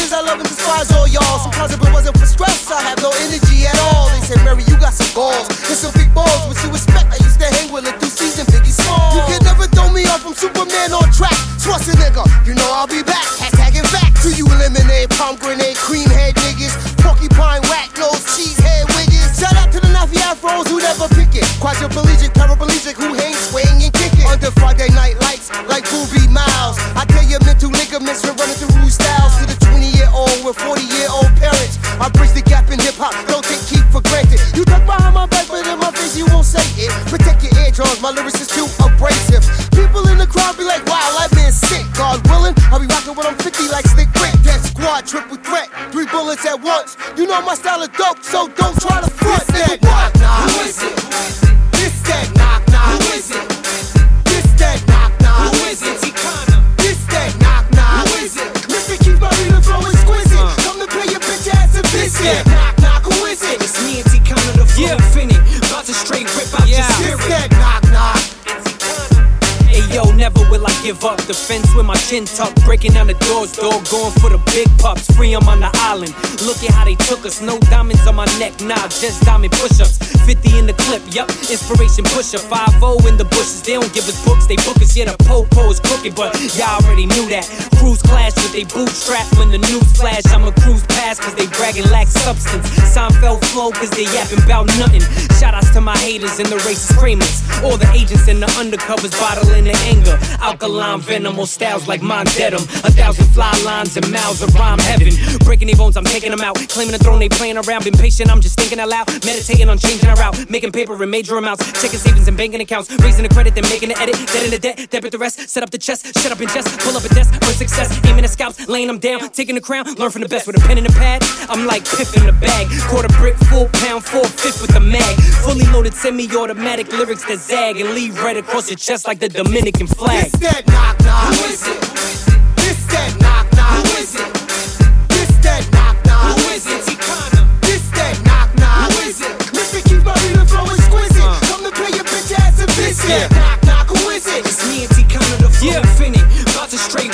Since I love and despise all y'all. Sometimes if it wasn't for stress, I have no energy at all. They say, Mary, you got some balls. And some big balls, which you respect. I used to hang with enthusiasm, Biggie Small. You can never throw me off from Superman on track. Trust a nigga, you know I'll be back. Hashtag in fact. Do you eliminate pomegranate, cream head niggas? Porcupine, whack nose, cheese head wiggers. Shout out to the Nafi Afros who never pick it. Quadriplegic, paraplegic, who hangs, swaying, and kicking. Under Friday night lights, like Boobie Miles. I tell you, mental ligaments are running through Eardrums, my lyrics is too abrasive. People in the crowd be like, wow, that man's sick. God willing, I'll be rocking when I'm 50 like Slick Rick. Death squad, triple threat, three bullets at once. You know my style of dope, so don't try to front that. Knock. Who is it? This that never will I give up. The fence with my chin tucked, breaking down the doors, dog, going for the big pups. Free 'em on the island. Look at how they took us. No diamonds on my neck, nah, just diamond push-ups. 50 in the clip, yup, inspiration pusher. 5-0 in the bushes. They don't give us books, they book us. Yeah, the po-po is crooked, but y'all already knew that. Cruise clash with they bootstrap when the news flash. I'ma cruise past cause they bragging lack substance. Seinfeld flow cause they yapping about nothing. Shout outs to my haters and the racist creamers. All the agents and the undercovers bottling their anger. Alkaline venom on styles like mine dead. A thousand fly lines and miles of rhyme heaven. Breaking their bones, I'm taking them out. Claiming the throne, they playing around. Been patient, I'm just thinking aloud. Meditating on changing our route. Making paper in major amounts. Checking savings and banking accounts. Raising the credit, then making the edit. Dead in the debt, debit the rest. Set up the chest, shut up and just pull up a desk for success. Aiming at scalps, laying them down. Taking the crown, learn from the best with a pen and a pad. I'm like Piff in the bag. Quarter brick, full pound, four loaded semi-automatic lyrics that zag and leave right across your chest like the Dominican flag. This that knock, knock. Who is it? This that knock, knock. Who is it? This that knock, knock. Who is it? This that knock, knock. Who is it? Mr. Keith Murray, the flow exquisite. Uh. Come to pay your bitch ass a visit. Knock, knock. Who is it? It's me and T Conner, the flow Yeah. infinite. About to straight